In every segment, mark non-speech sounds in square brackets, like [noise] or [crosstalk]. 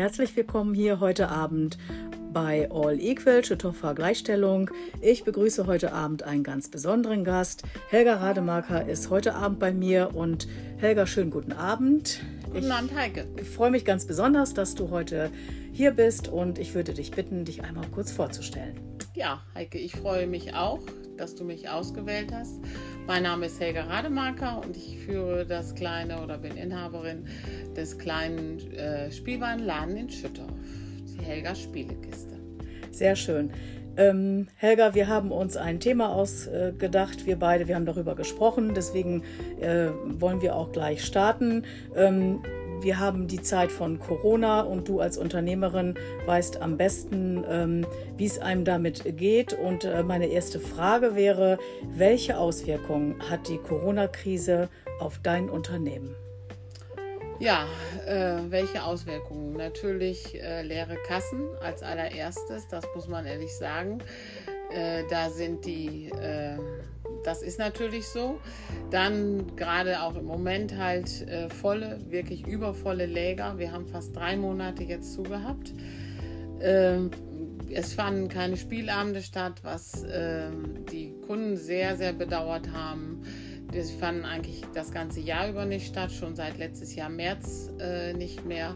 Herzlich willkommen hier heute Abend bei All Equal, Schütthofer Gleichstellung. Ich begrüße heute Abend einen ganz besonderen Gast. Helga Rademacher ist heute Abend bei mir und Helga, schönen guten Abend. Guten Abend, Heike. Ich freue mich ganz besonders, dass du heute hier bist und ich würde dich bitten, dich einmal kurz vorzustellen. Ja, Heike, ich freue mich auch, dass du mich ausgewählt hast. Mein Name ist Helga Rademacher und ich führe das kleine oder bin Inhaberin des kleinen äh, Spielwarenladen in Schüttorf, die Helga Spielekiste. Sehr schön. Ähm, Helga, wir haben uns ein Thema ausgedacht, wir beide, wir haben darüber gesprochen, deswegen äh, wollen wir auch gleich starten. Ähm, wir haben die Zeit von Corona und du als Unternehmerin weißt am besten, ähm, wie es einem damit geht. Und äh, meine erste Frage wäre, welche Auswirkungen hat die Corona-Krise auf dein Unternehmen? Ja, äh, welche Auswirkungen? Natürlich äh, leere Kassen als allererstes, das muss man ehrlich sagen. Äh, da sind die, äh, das ist natürlich so. Dann gerade auch im Moment halt äh, volle, wirklich übervolle Läger. Wir haben fast drei Monate jetzt zugehabt. Ähm, es fanden keine Spielabende statt, was ähm, die Kunden sehr, sehr bedauert haben. Die fanden eigentlich das ganze Jahr über nicht statt, schon seit letztes Jahr März äh, nicht mehr.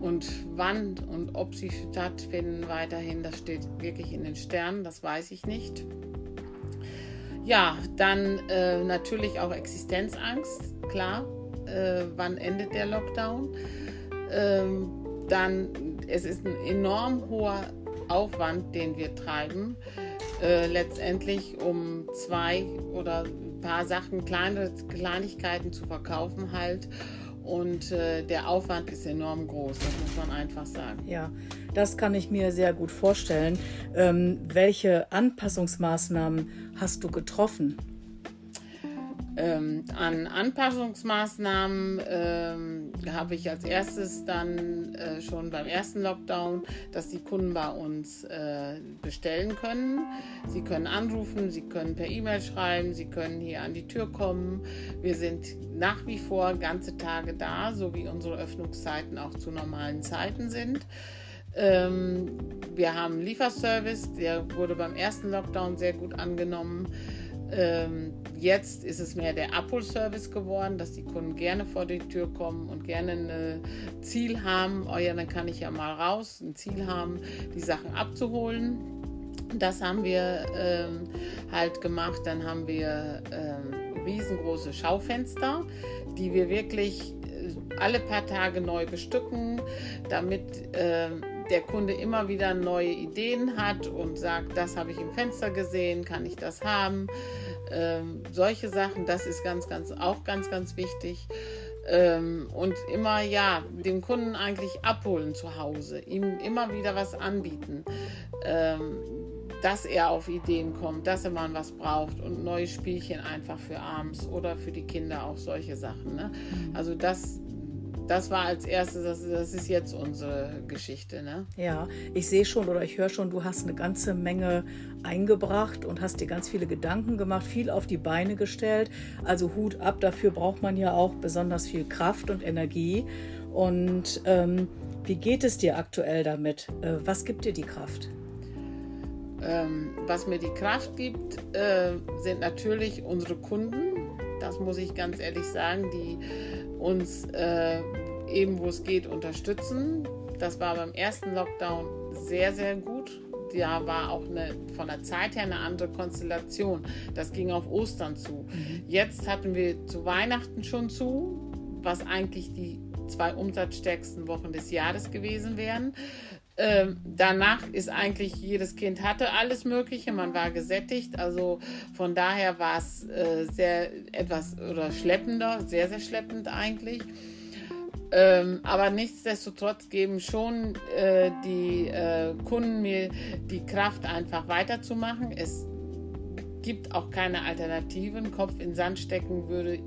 Und wann und ob sie stattfinden weiterhin, das steht wirklich in den Sternen, das weiß ich nicht. Ja, dann äh, natürlich auch Existenzangst, klar. Äh, wann endet der Lockdown? Ähm, dann, es ist ein enorm hoher Aufwand, den wir treiben. Äh, letztendlich um zwei oder ein paar Sachen, kleine Kleinigkeiten zu verkaufen halt und äh, der Aufwand ist enorm groß, das muss man einfach sagen. Ja, das kann ich mir sehr gut vorstellen. Ähm, welche Anpassungsmaßnahmen hast du getroffen? Ähm, an Anpassungsmaßnahmen ähm, habe ich als erstes dann äh, schon beim ersten Lockdown, dass die Kunden bei uns äh, bestellen können. Sie können anrufen, sie können per E-Mail schreiben, sie können hier an die Tür kommen. Wir sind nach wie vor ganze Tage da, so wie unsere Öffnungszeiten auch zu normalen Zeiten sind. Ähm, wir haben Lieferservice, der wurde beim ersten Lockdown sehr gut angenommen. Ähm, jetzt ist es mehr der Abholservice geworden, dass die Kunden gerne vor die Tür kommen und gerne ein Ziel haben. Oh ja, dann kann ich ja mal raus, ein Ziel haben, die Sachen abzuholen. Das haben wir ähm, halt gemacht. Dann haben wir ähm, riesengroße Schaufenster, die wir wirklich äh, alle paar Tage neu bestücken, damit ähm, der Kunde immer wieder neue Ideen hat und sagt, das habe ich im Fenster gesehen, kann ich das haben? Ähm, solche Sachen, das ist ganz, ganz, auch ganz, ganz wichtig. Ähm, und immer, ja, den Kunden eigentlich abholen zu Hause, ihm immer wieder was anbieten, ähm, dass er auf Ideen kommt, dass er mal was braucht und neue Spielchen einfach für abends oder für die Kinder auch solche Sachen. Ne? Also das, das war als erstes, das, das, ist jetzt unsere Geschichte. Ne? Ja, ich sehe schon oder ich höre schon, du hast eine ganze Menge eingebracht und hast dir ganz viele Gedanken gemacht, viel auf die Beine gestellt. Also Hut ab, dafür braucht man ja auch besonders viel Kraft und Energie. Und ähm, wie geht es dir aktuell damit? Äh, was gibt dir die Kraft? Ähm, was mir die Kraft gibt, äh, sind natürlich unsere Kunden. Das muss ich ganz ehrlich sagen, die uns äh, eben, wo es geht, unterstützen. Das war beim ersten Lockdown sehr, sehr gut. Da war auch eine, von der Zeit her eine andere Konstellation. Das ging auf Ostern zu. Mhm. Jetzt hatten wir zu Weihnachten schon zu, was eigentlich die zwei umsatzstärksten Wochen des Jahres gewesen wären. Ähm, danach ist eigentlich jedes Kind hatte alles Mögliche, man war gesättigt, also von daher war es äh, sehr etwas oder schleppender, sehr, sehr schleppend eigentlich. Ähm, aber nichtsdestotrotz geben schon äh, die äh, Kunden mir die Kraft, einfach weiterzumachen. Es gibt auch keine Alternativen. Kopf in Sand stecken würde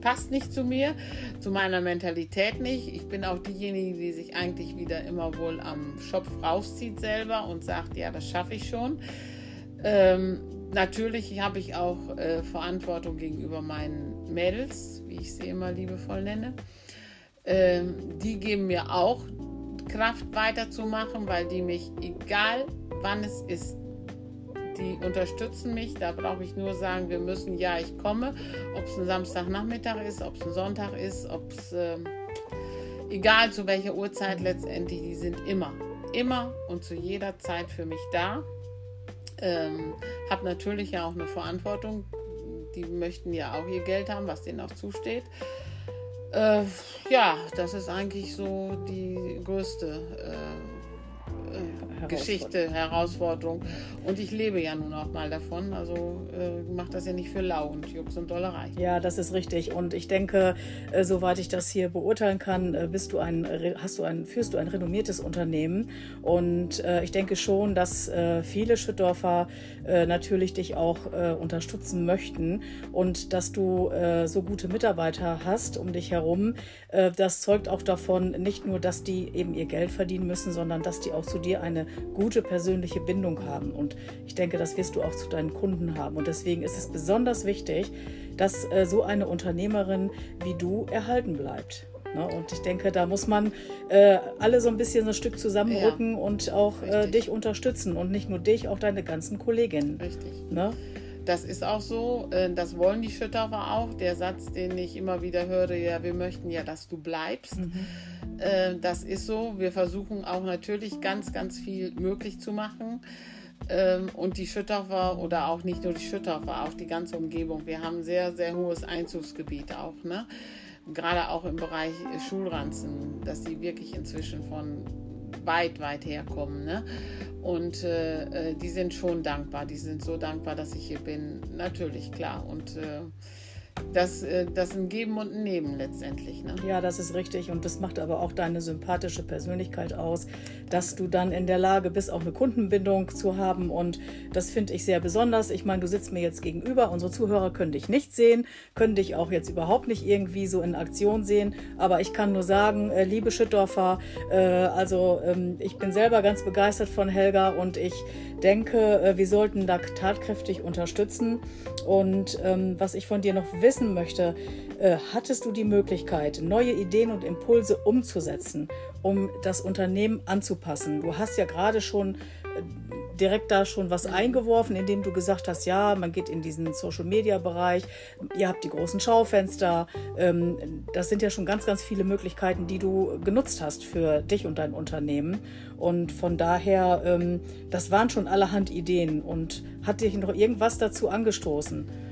passt nicht zu mir, zu meiner Mentalität nicht. Ich bin auch diejenige, die sich eigentlich wieder immer wohl am Schopf rauszieht selber und sagt, ja, das schaffe ich schon. Ähm, natürlich habe ich auch äh, Verantwortung gegenüber meinen Mädels, wie ich sie immer liebevoll nenne. Ähm, die geben mir auch Kraft weiterzumachen, weil die mich, egal wann es ist, die unterstützen mich. Da brauche ich nur sagen, wir müssen, ja, ich komme. Ob es ein Samstagnachmittag ist, ob es ein Sonntag ist, ob es, äh, egal zu welcher Uhrzeit letztendlich, die sind immer, immer und zu jeder Zeit für mich da. Ähm, habe natürlich ja auch eine Verantwortung. Die möchten ja auch ihr Geld haben, was denen auch zusteht. Äh, ja, das ist eigentlich so die größte äh, Geschichte, Herausforderung. Und ich lebe ja nun auch mal davon. Also äh, mache das ja nicht für lau und Jux und Dollerei. Ja, das ist richtig. Und ich denke, äh, soweit ich das hier beurteilen kann, äh, bist du ein, hast du ein, führst du ein renommiertes Unternehmen. Und äh, ich denke schon, dass äh, viele Schüttdorfer äh, natürlich dich auch unterstützen möchten und dass du so gute Mitarbeiter hast um dich herum. das zeugt auch davon, nicht nur, dass die eben ihr Geld verdienen müssen, sondern dass die auch zu dir eine gute persönliche Bindung haben. Und ich denke, das wirst du auch zu deinen Kunden haben. Und deswegen ist es besonders wichtig, dass äh, so eine Unternehmerin wie du erhalten bleibt. Ne? Und ich denke, da muss man äh, alle so ein bisschen so ein Stück zusammenrücken ja, und auch äh, dich unterstützen und nicht nur dich, auch deine ganzen Kolleginnen. Richtig. Ne? Das ist auch so, äh, das wollen die Schütterer auch. Der Satz, den ich immer wieder höre, ja, wir möchten ja, dass du bleibst. Mhm. Äh, das ist so. Wir versuchen auch natürlich ganz, ganz viel möglich zu machen. Ähm, und die Schütterfer oder auch nicht nur die Schütterfer, auch die ganze Umgebung. Wir haben sehr, sehr hohes Einzugsgebiet auch. Ne? Gerade auch im Bereich Schulranzen, dass sie wirklich inzwischen von weit, weit herkommen. Ne? Und äh, äh, die sind schon dankbar. Die sind so dankbar, dass ich hier bin. Natürlich, klar. Und äh, das, äh, das ein Geben und ein Nehmen letztendlich. Ne? Ja, das ist richtig. Und das macht aber auch deine sympathische Persönlichkeit aus, dass du dann in der Lage bist, auch eine Kundenbindung zu haben. Und das finde ich sehr besonders. Ich meine, du sitzt mir jetzt gegenüber. Unsere Zuhörer können dich nicht sehen, können dich auch jetzt überhaupt nicht irgendwie so in Aktion sehen. Aber ich kann nur sagen, äh, liebe Schüttdorfer, äh, also ähm, ich bin selber ganz begeistert von Helga und ich denke, wir sollten da tatkräftig unterstützen. Und ähm, was ich von dir noch wissen möchte, äh, hattest du die Möglichkeit, neue Ideen und Impulse umzusetzen, um das Unternehmen anzupassen? Du hast ja gerade schon äh, direkt da schon was eingeworfen, indem du gesagt hast, ja, man geht in diesen Social-Media-Bereich, ihr habt die großen Schaufenster. Ähm, das sind ja schon ganz, ganz viele Möglichkeiten, die du genutzt hast für dich und dein Unternehmen. Und von daher, ähm, das waren schon allerhand Ideen. Und hat dich noch irgendwas dazu angestoßen?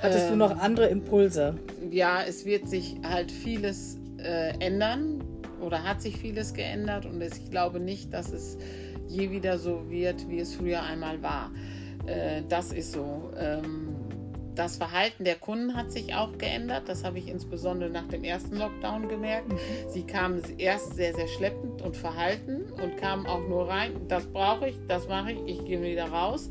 Hattest ähm, du noch ähm, andere Impulse? Ja, es wird sich halt vieles äh, ändern oder hat sich vieles geändert und ich glaube nicht, dass es je wieder so wird, wie es früher einmal war. Äh, das ist so. Ähm, das Verhalten der Kunden hat sich auch geändert. Das habe ich insbesondere nach dem ersten Lockdown gemerkt. Mhm. Sie kamen erst sehr, sehr schleppend und verhalten und kamen auch nur rein. Das brauche ich, das mache ich, ich gehe wieder raus.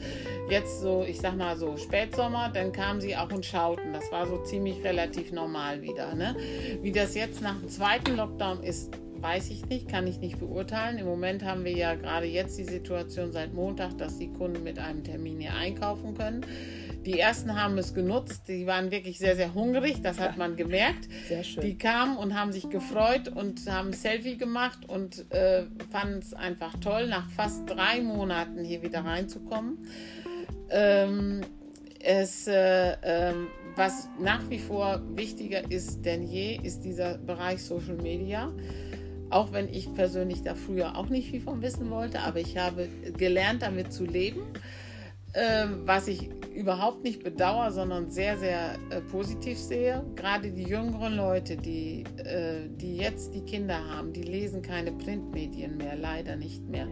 Jetzt so, ich sag mal so Spätsommer, dann kamen sie auch und schauten. Das war so ziemlich relativ normal wieder. Ne? Wie das jetzt nach dem zweiten Lockdown ist, weiß ich nicht, kann ich nicht beurteilen. Im Moment haben wir ja gerade jetzt die Situation seit Montag, dass die Kunden mit einem Termin hier einkaufen können. Die ersten haben es genutzt, die waren wirklich sehr, sehr hungrig, das hat man gemerkt. Sehr schön. Die kamen und haben sich gefreut und haben ein Selfie gemacht und äh, fanden es einfach toll, nach fast drei Monaten hier wieder reinzukommen. Ähm, es, äh, äh, was nach wie vor wichtiger ist denn je, ist dieser Bereich Social Media. Auch wenn ich persönlich da früher auch nicht viel von wissen wollte, aber ich habe gelernt, damit zu leben, was ich überhaupt nicht bedauere, sondern sehr, sehr äh, positiv sehe. Gerade die jüngeren Leute, die, äh, die jetzt die Kinder haben, die lesen keine Printmedien mehr, leider nicht mehr.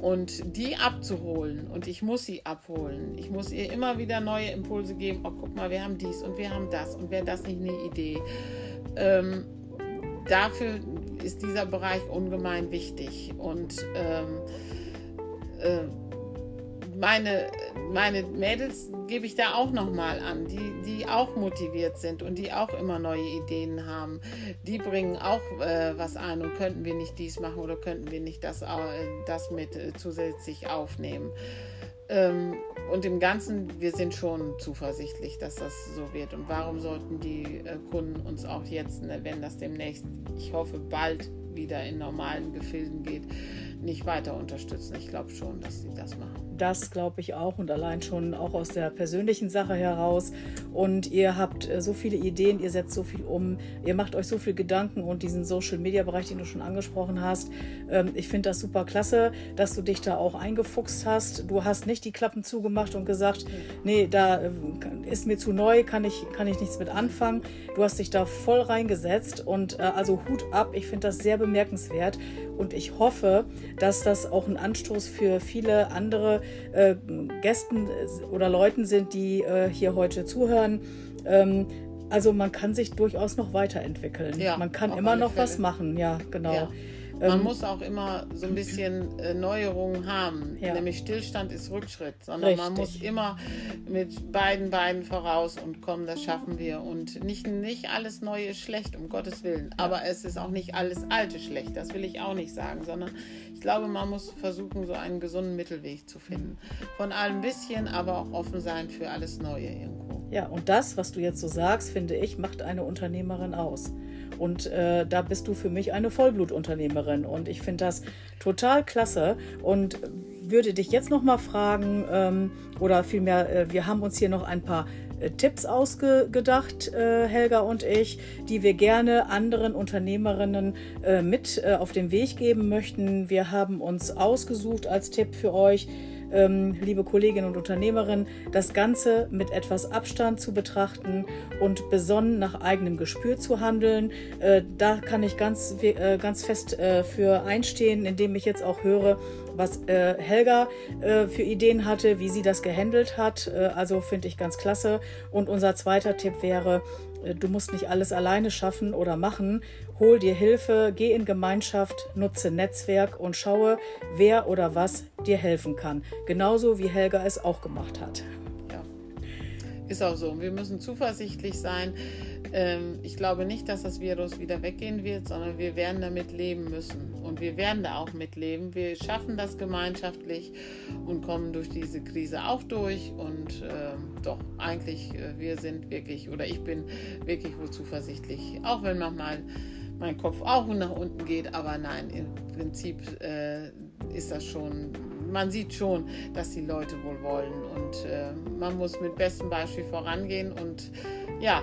Und die abzuholen, und ich muss sie abholen, ich muss ihr immer wieder neue Impulse geben, oh guck mal, wir haben dies und wir haben das und wäre das nicht eine Idee. Ähm, dafür ist dieser Bereich ungemein wichtig. Und ähm, äh, meine, meine Mädels gebe ich da auch nochmal an, die, die auch motiviert sind und die auch immer neue Ideen haben. Die bringen auch äh, was ein und könnten wir nicht dies machen oder könnten wir nicht das, äh, das mit äh, zusätzlich aufnehmen. Ähm, und im Ganzen, wir sind schon zuversichtlich, dass das so wird. Und warum sollten die äh, Kunden uns auch jetzt, ne, wenn das demnächst, ich hoffe bald wieder in normalen Gefilden geht, nicht weiter unterstützen. Ich glaube schon, dass sie das machen. Das glaube ich auch und allein schon auch aus der persönlichen Sache heraus. Und ihr habt äh, so viele Ideen, ihr setzt so viel um, ihr macht euch so viel Gedanken und diesen Social-Media-Bereich, den du schon angesprochen hast. Ähm, ich finde das super klasse, dass du dich da auch eingefuchst hast. Du hast nicht die Klappen zugemacht und gesagt, nee, da äh, ist mir zu neu, kann ich, kann ich nichts mit anfangen. Du hast dich da voll reingesetzt und äh, also Hut ab. Ich finde das sehr bemerkenswert und ich hoffe, dass das auch ein Anstoß für viele andere äh, Gästen oder Leuten sind, die äh, hier heute zuhören. Ähm, also man kann sich durchaus noch weiterentwickeln. Ja, man kann immer noch Fälle. was machen, ja, genau. Ja. Man ähm, muss auch immer so ein bisschen äh, Neuerungen haben. Ja. Nämlich Stillstand ist Rückschritt, sondern Richtig. man muss immer mit beiden Beinen voraus und kommen, das schaffen wir. Und nicht, nicht alles Neue ist schlecht, um Gottes Willen. Ja. Aber es ist auch nicht alles Alte schlecht, das will ich auch nicht sagen, sondern ich glaube, man muss versuchen, so einen gesunden Mittelweg zu finden. Von allem ein bisschen, aber auch offen sein für alles Neue irgendwo. Ja, und das, was du jetzt so sagst, finde ich, macht eine Unternehmerin aus. Und äh, da bist du für mich eine Vollblutunternehmerin. Und ich finde das total klasse und würde dich jetzt noch mal fragen, ähm, oder vielmehr, äh, wir haben uns hier noch ein paar äh, Tipps ausgedacht, äh, Helga und ich, die wir gerne anderen Unternehmerinnen äh, mit auf den Weg geben möchten. Wir haben uns ausgesucht als Tipp für euch, ähm, liebe Kolleginnen und Unternehmerinnen, das Ganze mit etwas Abstand zu betrachten und besonnen nach eigenem Gespür zu handeln. Äh, da kann ich ganz, äh, ganz fest äh, für einstehen, indem ich jetzt auch höre, was äh, Helga äh, für Ideen hatte, wie sie das gehandelt hat. Äh, also finde ich ganz klasse. Und unser zweiter Tipp wäre, du musst nicht alles alleine schaffen oder machen. Hol dir Hilfe, geh in Gemeinschaft, nutze Netzwerk und schaue, wer oder was dir helfen kann. Genauso wie Helga es auch gemacht hat. Ja, ist auch so. Wir müssen zuversichtlich sein. Ähm, ich glaube nicht, dass das Virus wieder weggehen wird, sondern wir werden damit leben müssen. Und wir werden da auch mitleben. Wir schaffen das gemeinschaftlich und kommen durch diese Krise auch durch. Und äh, doch, eigentlich, äh, wir sind wirklich, oder ich bin wirklich wohl zuversichtlich. Auch wenn manchmal mein Kopf auch nach unten geht, aber nein, im Prinzip äh, ist das schon man sieht schon, dass die Leute wohl wollen und äh, man muss mit bestem Beispiel vorangehen und ja,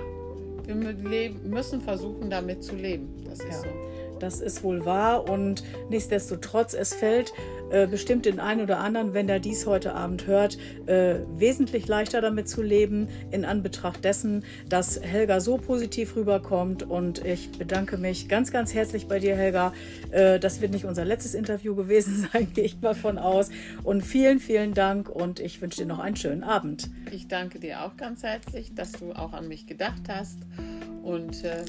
wir müssen versuchen, damit zu leben. Das ist ja. so. Das ist wohl wahr und nichtsdestotrotz, es fällt äh, bestimmt den einen oder anderen, wenn er dies heute Abend hört, äh, wesentlich leichter damit zu leben, in Anbetracht dessen, dass Helga so positiv rüberkommt. Und ich bedanke mich ganz, ganz herzlich bei dir, Helga. Äh, das wird nicht unser letztes Interview gewesen [laughs] sein, gehe ich mal von aus. Und vielen, vielen Dank und ich wünsche dir noch einen schönen Abend. Ich danke dir auch ganz herzlich, dass du auch an mich gedacht hast. Und äh,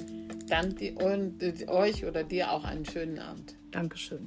dann die, und, euch oder dir auch einen schönen Abend. Dankeschön.